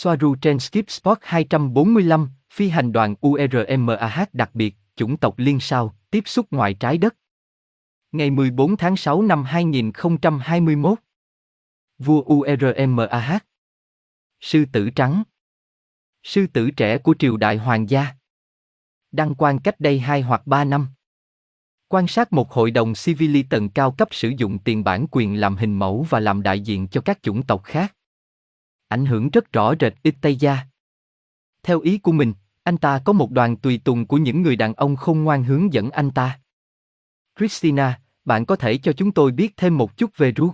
Soaru trên Skip Spot 245, phi hành đoàn URMAH đặc biệt, chủng tộc liên sao, tiếp xúc ngoài trái đất. Ngày 14 tháng 6 năm 2021. Vua URMAH. Sư tử trắng. Sư tử trẻ của triều đại hoàng gia. Đăng quan cách đây 2 hoặc 3 năm. Quan sát một hội đồng civili tầng cao cấp sử dụng tiền bản quyền làm hình mẫu và làm đại diện cho các chủng tộc khác. Ảnh hưởng rất rõ rệt ít Tây Gia. Theo ý của mình, anh ta có một đoàn tùy tùng của những người đàn ông không ngoan hướng dẫn anh ta. Christina, bạn có thể cho chúng tôi biết thêm một chút về Ru?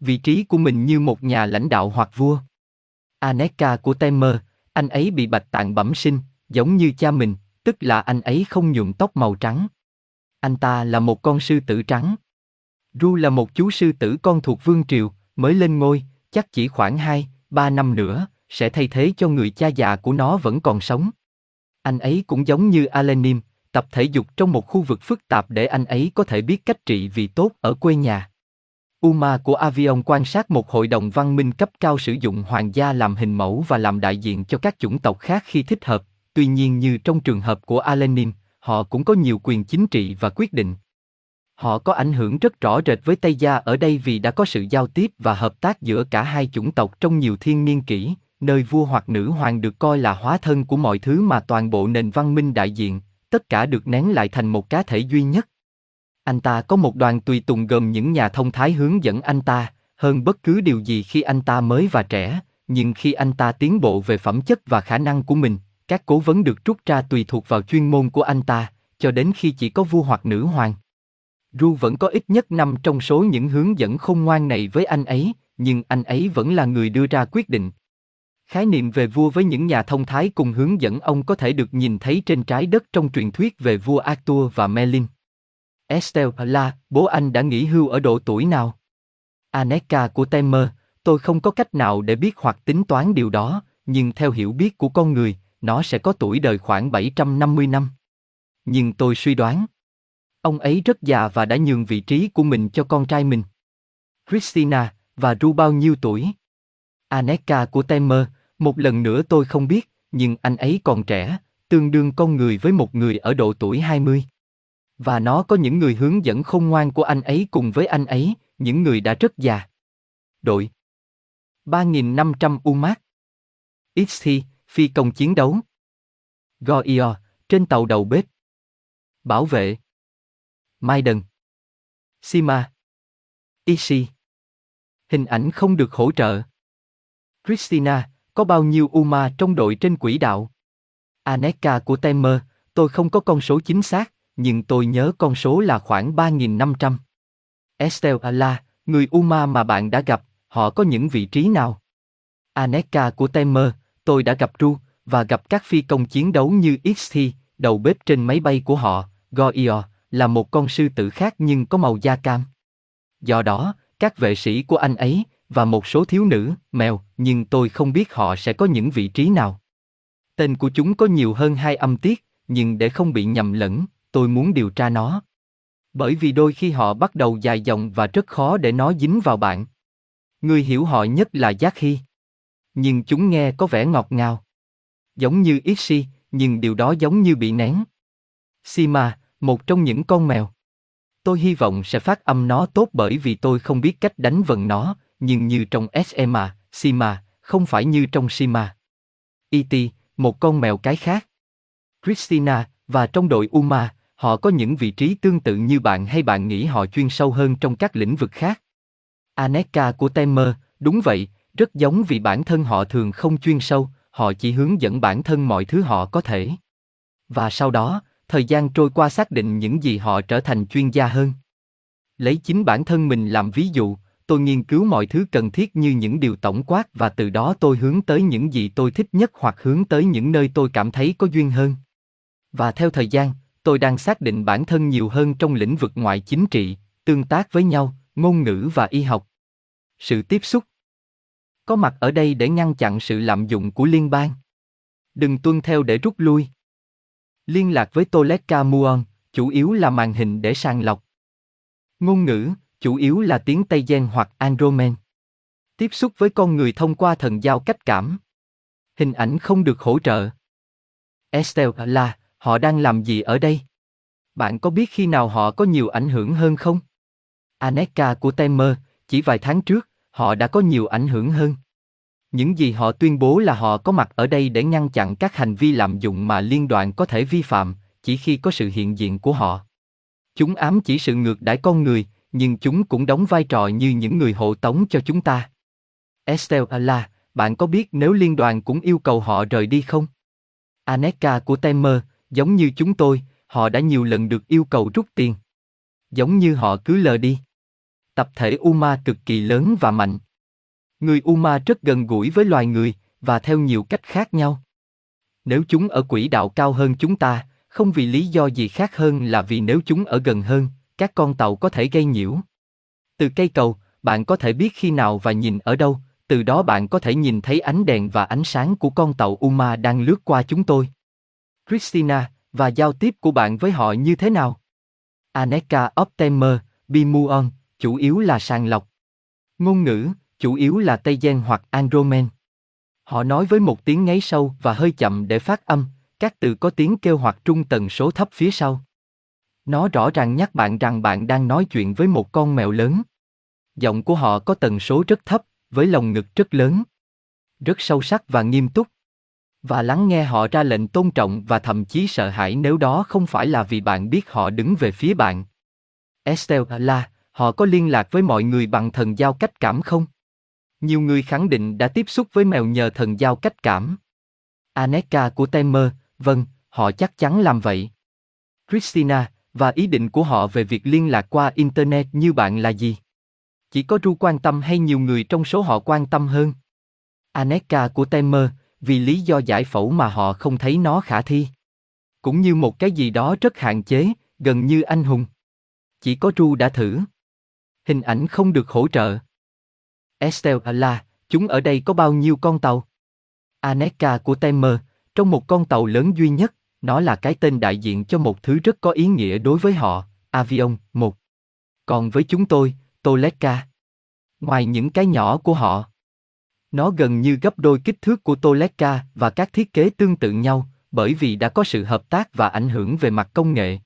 Vị trí của mình như một nhà lãnh đạo hoặc vua. Aneka của Temer, anh ấy bị bạch tạng bẩm sinh, giống như cha mình, tức là anh ấy không nhuộm tóc màu trắng. Anh ta là một con sư tử trắng. Ru là một chú sư tử con thuộc vương triều, mới lên ngôi, chắc chỉ khoảng 2, ba năm nữa, sẽ thay thế cho người cha già của nó vẫn còn sống. Anh ấy cũng giống như Alenim, tập thể dục trong một khu vực phức tạp để anh ấy có thể biết cách trị vì tốt ở quê nhà. Uma của Avion quan sát một hội đồng văn minh cấp cao sử dụng hoàng gia làm hình mẫu và làm đại diện cho các chủng tộc khác khi thích hợp, tuy nhiên như trong trường hợp của Alenim, họ cũng có nhiều quyền chính trị và quyết định. Họ có ảnh hưởng rất rõ rệt với Tây Gia ở đây vì đã có sự giao tiếp và hợp tác giữa cả hai chủng tộc trong nhiều thiên niên kỷ, nơi vua hoặc nữ hoàng được coi là hóa thân của mọi thứ mà toàn bộ nền văn minh đại diện, tất cả được nén lại thành một cá thể duy nhất. Anh ta có một đoàn tùy tùng gồm những nhà thông thái hướng dẫn anh ta, hơn bất cứ điều gì khi anh ta mới và trẻ, nhưng khi anh ta tiến bộ về phẩm chất và khả năng của mình, các cố vấn được rút ra tùy thuộc vào chuyên môn của anh ta, cho đến khi chỉ có vua hoặc nữ hoàng. Ru vẫn có ít nhất năm trong số những hướng dẫn khôn ngoan này với anh ấy, nhưng anh ấy vẫn là người đưa ra quyết định. Khái niệm về vua với những nhà thông thái cùng hướng dẫn ông có thể được nhìn thấy trên trái đất trong truyền thuyết về vua Arthur và Merlin. Estelle là, bố anh đã nghỉ hưu ở độ tuổi nào? Aneka của Temer, tôi không có cách nào để biết hoặc tính toán điều đó, nhưng theo hiểu biết của con người, nó sẽ có tuổi đời khoảng 750 năm. Nhưng tôi suy đoán, ông ấy rất già và đã nhường vị trí của mình cho con trai mình. Christina, và Ru bao nhiêu tuổi? Aneka của Temer, một lần nữa tôi không biết, nhưng anh ấy còn trẻ, tương đương con người với một người ở độ tuổi 20. Và nó có những người hướng dẫn khôn ngoan của anh ấy cùng với anh ấy, những người đã rất già. Đội 3.500 UMAC XT, phi công chiến đấu. Goio, trên tàu đầu bếp. Bảo vệ. Maiden. Sima. Ishi. Hình ảnh không được hỗ trợ. Christina, có bao nhiêu Uma trong đội trên quỹ đạo? Aneka của Temer, tôi không có con số chính xác, nhưng tôi nhớ con số là khoảng 3.500. Estelle Ala, người Uma mà bạn đã gặp, họ có những vị trí nào? Aneka của Temer, tôi đã gặp Ru, và gặp các phi công chiến đấu như XT, đầu bếp trên máy bay của họ, Goio, là một con sư tử khác nhưng có màu da cam. Do đó, các vệ sĩ của anh ấy, và một số thiếu nữ, mèo, nhưng tôi không biết họ sẽ có những vị trí nào. Tên của chúng có nhiều hơn hai âm tiết, nhưng để không bị nhầm lẫn, tôi muốn điều tra nó. Bởi vì đôi khi họ bắt đầu dài dòng và rất khó để nó dính vào bạn. Người hiểu họ nhất là Giác Hy. Nhưng chúng nghe có vẻ ngọt ngào. Giống như Ixi, nhưng điều đó giống như bị nén. Sima, một trong những con mèo. Tôi hy vọng sẽ phát âm nó tốt bởi vì tôi không biết cách đánh vần nó, nhưng như trong SMA, Sima, không phải như trong Sima. E.T., một con mèo cái khác. Christina, và trong đội Uma, họ có những vị trí tương tự như bạn hay bạn nghĩ họ chuyên sâu hơn trong các lĩnh vực khác. Aneka của Temer, đúng vậy, rất giống vì bản thân họ thường không chuyên sâu, họ chỉ hướng dẫn bản thân mọi thứ họ có thể. Và sau đó, thời gian trôi qua xác định những gì họ trở thành chuyên gia hơn. Lấy chính bản thân mình làm ví dụ, tôi nghiên cứu mọi thứ cần thiết như những điều tổng quát và từ đó tôi hướng tới những gì tôi thích nhất hoặc hướng tới những nơi tôi cảm thấy có duyên hơn. Và theo thời gian, tôi đang xác định bản thân nhiều hơn trong lĩnh vực ngoại chính trị, tương tác với nhau, ngôn ngữ và y học. Sự tiếp xúc có mặt ở đây để ngăn chặn sự lạm dụng của liên bang. Đừng tuân theo để rút lui. Liên lạc với Toleka Muon, chủ yếu là màn hình để sàng lọc. Ngôn ngữ, chủ yếu là tiếng Tây Gen hoặc Andromen. Tiếp xúc với con người thông qua thần giao cách cảm. Hình ảnh không được hỗ trợ. Estelle là, họ đang làm gì ở đây? Bạn có biết khi nào họ có nhiều ảnh hưởng hơn không? Aneka của Temer, chỉ vài tháng trước, họ đã có nhiều ảnh hưởng hơn. Những gì họ tuyên bố là họ có mặt ở đây để ngăn chặn các hành vi lạm dụng mà liên đoàn có thể vi phạm, chỉ khi có sự hiện diện của họ. Chúng ám chỉ sự ngược đãi con người, nhưng chúng cũng đóng vai trò như những người hộ tống cho chúng ta. Estelle Allah, bạn có biết nếu liên đoàn cũng yêu cầu họ rời đi không? Aneka của Temer, giống như chúng tôi, họ đã nhiều lần được yêu cầu rút tiền. Giống như họ cứ lờ đi. Tập thể Uma cực kỳ lớn và mạnh. Người Uma rất gần gũi với loài người, và theo nhiều cách khác nhau. Nếu chúng ở quỹ đạo cao hơn chúng ta, không vì lý do gì khác hơn là vì nếu chúng ở gần hơn, các con tàu có thể gây nhiễu. Từ cây cầu, bạn có thể biết khi nào và nhìn ở đâu, từ đó bạn có thể nhìn thấy ánh đèn và ánh sáng của con tàu Uma đang lướt qua chúng tôi. Christina, và giao tiếp của bạn với họ như thế nào? Aneka Optimer, Bimuon, chủ yếu là sàng lọc. Ngôn ngữ, chủ yếu là Tây Gen hoặc Andromen. Họ nói với một tiếng ngáy sâu và hơi chậm để phát âm, các từ có tiếng kêu hoặc trung tần số thấp phía sau. Nó rõ ràng nhắc bạn rằng bạn đang nói chuyện với một con mèo lớn. Giọng của họ có tần số rất thấp, với lồng ngực rất lớn. Rất sâu sắc và nghiêm túc. Và lắng nghe họ ra lệnh tôn trọng và thậm chí sợ hãi nếu đó không phải là vì bạn biết họ đứng về phía bạn. Estelle là, họ có liên lạc với mọi người bằng thần giao cách cảm không? Nhiều người khẳng định đã tiếp xúc với mèo nhờ thần giao cách cảm. Aneka của Temer, vâng, họ chắc chắn làm vậy. Christina, và ý định của họ về việc liên lạc qua Internet như bạn là gì? Chỉ có Ru quan tâm hay nhiều người trong số họ quan tâm hơn? Aneka của Temer, vì lý do giải phẫu mà họ không thấy nó khả thi. Cũng như một cái gì đó rất hạn chế, gần như anh hùng. Chỉ có Ru đã thử. Hình ảnh không được hỗ trợ. Estelle là, chúng ở đây có bao nhiêu con tàu? Aneka của Temer, trong một con tàu lớn duy nhất, nó là cái tên đại diện cho một thứ rất có ý nghĩa đối với họ, Avion, một. Còn với chúng tôi, Toleka. Ngoài những cái nhỏ của họ, nó gần như gấp đôi kích thước của Toleka và các thiết kế tương tự nhau, bởi vì đã có sự hợp tác và ảnh hưởng về mặt công nghệ.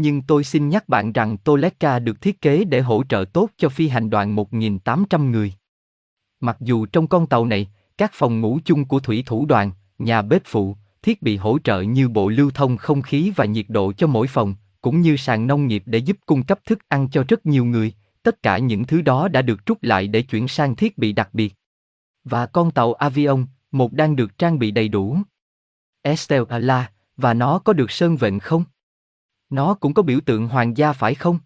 Nhưng tôi xin nhắc bạn rằng Toleka được thiết kế để hỗ trợ tốt cho phi hành đoàn 1.800 người. Mặc dù trong con tàu này, các phòng ngủ chung của thủy thủ đoàn, nhà bếp phụ, thiết bị hỗ trợ như bộ lưu thông không khí và nhiệt độ cho mỗi phòng, cũng như sàn nông nghiệp để giúp cung cấp thức ăn cho rất nhiều người, tất cả những thứ đó đã được rút lại để chuyển sang thiết bị đặc biệt. Và con tàu Avion, một đang được trang bị đầy đủ. Estelle là, và nó có được sơn vện không? Nó cũng có biểu tượng hoàng gia phải không?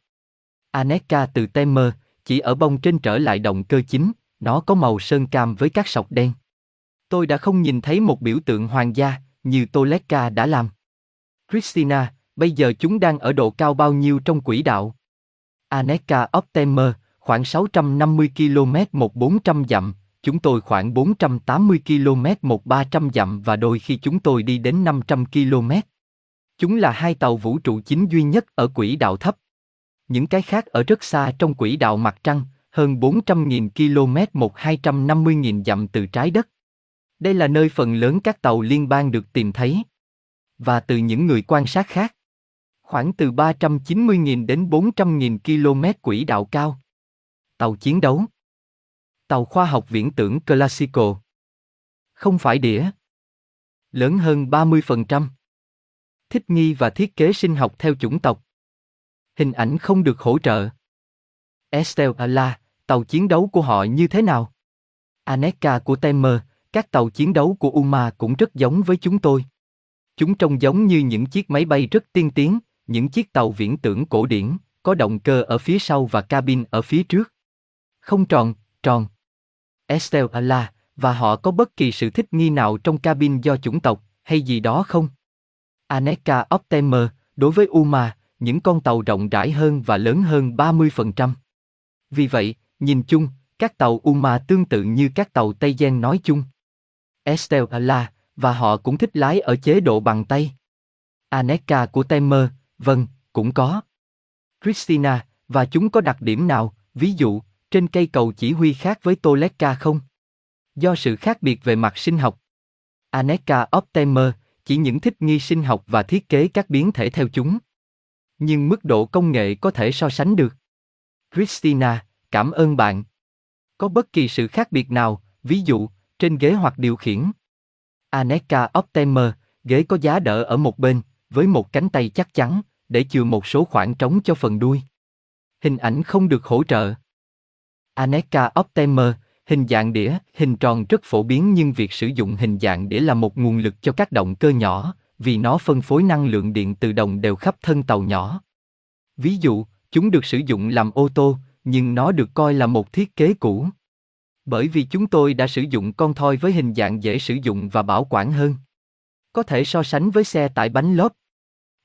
Aneka từ Temer, chỉ ở bông trên trở lại động cơ chính, nó có màu sơn cam với các sọc đen. Tôi đã không nhìn thấy một biểu tượng hoàng gia, như Toleka đã làm. Christina, bây giờ chúng đang ở độ cao bao nhiêu trong quỹ đạo? Aneka Optimer, khoảng 650 km một 400 dặm, chúng tôi khoảng 480 km một 300 dặm và đôi khi chúng tôi đi đến 500 km. Chúng là hai tàu vũ trụ chính duy nhất ở quỹ đạo thấp. Những cái khác ở rất xa trong quỹ đạo mặt trăng, hơn 400.000 km một 250.000 dặm từ trái đất. Đây là nơi phần lớn các tàu liên bang được tìm thấy. Và từ những người quan sát khác. Khoảng từ 390.000 đến 400.000 km quỹ đạo cao. Tàu chiến đấu. Tàu khoa học viễn tưởng Classical. Không phải đĩa. Lớn hơn 30%. Thích nghi và thiết kế sinh học theo chủng tộc. Hình ảnh không được hỗ trợ. Estelle Ala, tàu chiến đấu của họ như thế nào? Aneka của Temer, các tàu chiến đấu của UMA cũng rất giống với chúng tôi. Chúng trông giống như những chiếc máy bay rất tiên tiến, những chiếc tàu viễn tưởng cổ điển, có động cơ ở phía sau và cabin ở phía trước. Không tròn, tròn. Estelle Ala, và họ có bất kỳ sự thích nghi nào trong cabin do chủng tộc, hay gì đó không? Aneka Optimer, đối với UMA, những con tàu rộng rãi hơn và lớn hơn 30%. Vì vậy, nhìn chung, các tàu UMA tương tự như các tàu Tây Gen nói chung. Estelle là, và họ cũng thích lái ở chế độ bằng tay. Aneka của Temer, vâng, cũng có. Christina, và chúng có đặc điểm nào, ví dụ, trên cây cầu chỉ huy khác với Toleka không? Do sự khác biệt về mặt sinh học. Aneka Optimer, chỉ những thích nghi sinh học và thiết kế các biến thể theo chúng. Nhưng mức độ công nghệ có thể so sánh được. Christina, cảm ơn bạn. Có bất kỳ sự khác biệt nào, ví dụ, trên ghế hoặc điều khiển? Aneka Optimer, ghế có giá đỡ ở một bên, với một cánh tay chắc chắn, để chừa một số khoảng trống cho phần đuôi. Hình ảnh không được hỗ trợ. Aneka Optimer, hình dạng đĩa, hình tròn rất phổ biến nhưng việc sử dụng hình dạng đĩa là một nguồn lực cho các động cơ nhỏ, vì nó phân phối năng lượng điện từ đồng đều khắp thân tàu nhỏ. Ví dụ, chúng được sử dụng làm ô tô, nhưng nó được coi là một thiết kế cũ. Bởi vì chúng tôi đã sử dụng con thoi với hình dạng dễ sử dụng và bảo quản hơn. Có thể so sánh với xe tải bánh lốp.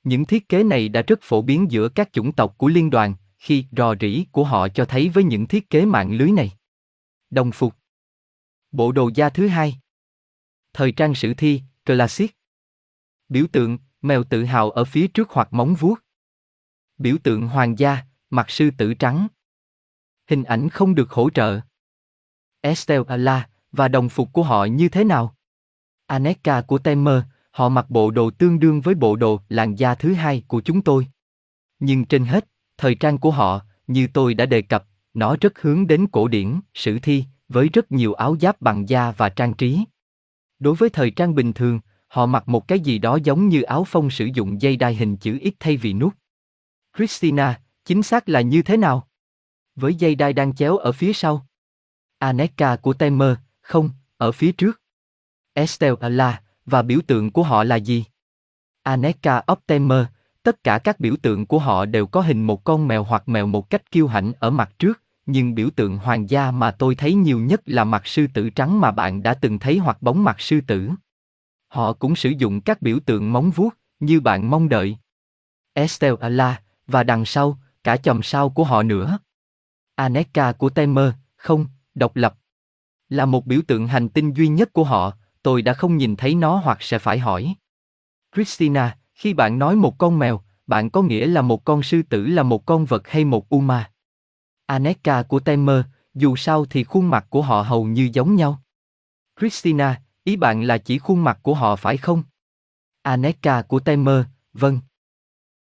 Những thiết kế này đã rất phổ biến giữa các chủng tộc của liên đoàn, khi rò rỉ của họ cho thấy với những thiết kế mạng lưới này. Đồng phục. Bộ đồ da thứ hai. Thời trang sử thi, classic. Biểu tượng, mèo tự hào ở phía trước hoặc móng vuốt. Biểu tượng hoàng gia, mặt sư tử trắng. Hình ảnh không được hỗ trợ. Estelle và đồng phục của họ như thế nào? Aneka của Temer, họ mặc bộ đồ tương đương với bộ đồ làn da thứ hai của chúng tôi. Nhưng trên hết, thời trang của họ, như tôi đã đề cập, nó rất hướng đến cổ điển, sử thi, với rất nhiều áo giáp bằng da và trang trí. Đối với thời trang bình thường, họ mặc một cái gì đó giống như áo phông sử dụng dây đai hình chữ X thay vì nút. Christina, chính xác là như thế nào? Với dây đai đang chéo ở phía sau. Aneka của Temer, không, ở phía trước. Estelle là, và biểu tượng của họ là gì? Aneka Optimer, tất cả các biểu tượng của họ đều có hình một con mèo hoặc mèo một cách kiêu hãnh ở mặt trước, nhưng biểu tượng hoàng gia mà tôi thấy nhiều nhất là mặt sư tử trắng mà bạn đã từng thấy hoặc bóng mặt sư tử. Họ cũng sử dụng các biểu tượng móng vuốt, như bạn mong đợi. Estelle là, và đằng sau, cả chòm sao của họ nữa. Aneka của Temer, không, độc lập. Là một biểu tượng hành tinh duy nhất của họ, tôi đã không nhìn thấy nó hoặc sẽ phải hỏi. Christina, khi bạn nói một con mèo, bạn có nghĩa là một con sư tử là một con vật hay một uma? Aneka của Temer, dù sao thì khuôn mặt của họ hầu như giống nhau. Christina, ý bạn là chỉ khuôn mặt của họ phải không? Aneka của Temer, vâng.